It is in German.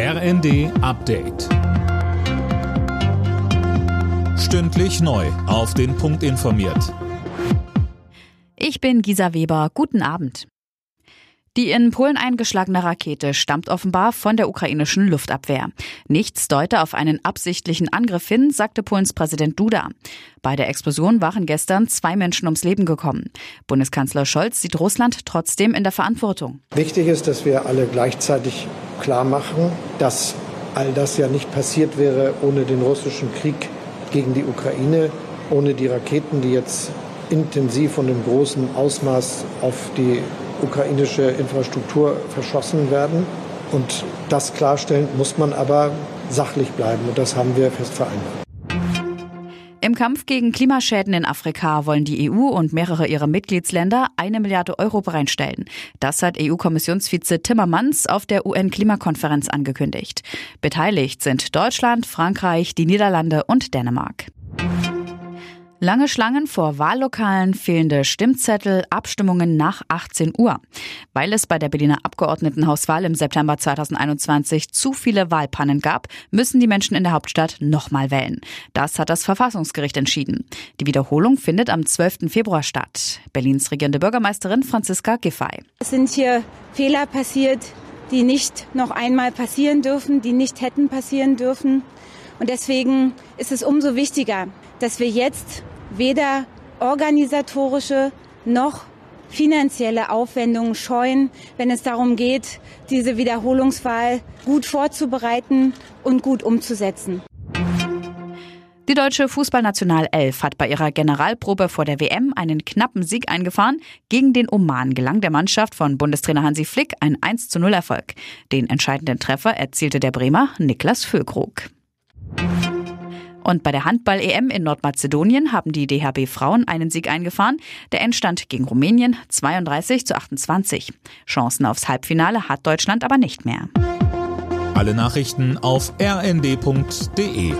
RND Update. Stündlich neu. Auf den Punkt informiert. Ich bin Gisa Weber. Guten Abend. Die in Polen eingeschlagene Rakete stammt offenbar von der ukrainischen Luftabwehr. Nichts deute auf einen absichtlichen Angriff hin, sagte Polens Präsident Duda. Bei der Explosion waren gestern zwei Menschen ums Leben gekommen. Bundeskanzler Scholz sieht Russland trotzdem in der Verantwortung. Wichtig ist, dass wir alle gleichzeitig klar machen, dass all das ja nicht passiert wäre ohne den russischen Krieg gegen die Ukraine, ohne die Raketen, die jetzt intensiv und in großem Ausmaß auf die ukrainische Infrastruktur verschossen werden. Und das klarstellen muss man aber sachlich bleiben. Und das haben wir fest vereinbart. Im Kampf gegen Klimaschäden in Afrika wollen die EU und mehrere ihrer Mitgliedsländer eine Milliarde Euro bereitstellen. Das hat EU-Kommissionsvize Timmermans auf der UN-Klimakonferenz angekündigt. Beteiligt sind Deutschland, Frankreich, die Niederlande und Dänemark. Lange Schlangen vor Wahllokalen, fehlende Stimmzettel, Abstimmungen nach 18 Uhr. Weil es bei der Berliner Abgeordnetenhauswahl im September 2021 zu viele Wahlpannen gab, müssen die Menschen in der Hauptstadt nochmal wählen. Das hat das Verfassungsgericht entschieden. Die Wiederholung findet am 12. Februar statt. Berlins regierende Bürgermeisterin Franziska Giffey. Es sind hier Fehler passiert, die nicht noch einmal passieren dürfen, die nicht hätten passieren dürfen. Und deswegen ist es umso wichtiger, dass wir jetzt weder organisatorische noch finanzielle Aufwendungen scheuen, wenn es darum geht, diese Wiederholungswahl gut vorzubereiten und gut umzusetzen. Die deutsche Fußballnationalelf hat bei ihrer Generalprobe vor der WM einen knappen Sieg eingefahren. Gegen den Oman gelang der Mannschaft von Bundestrainer Hansi Flick ein 1 zu 0 Erfolg. Den entscheidenden Treffer erzielte der Bremer Niklas Füllkrug. Und bei der Handball-EM in Nordmazedonien haben die DHB Frauen einen Sieg eingefahren. Der Endstand gegen Rumänien 32 zu 28. Chancen aufs Halbfinale hat Deutschland aber nicht mehr. Alle Nachrichten auf rnd.de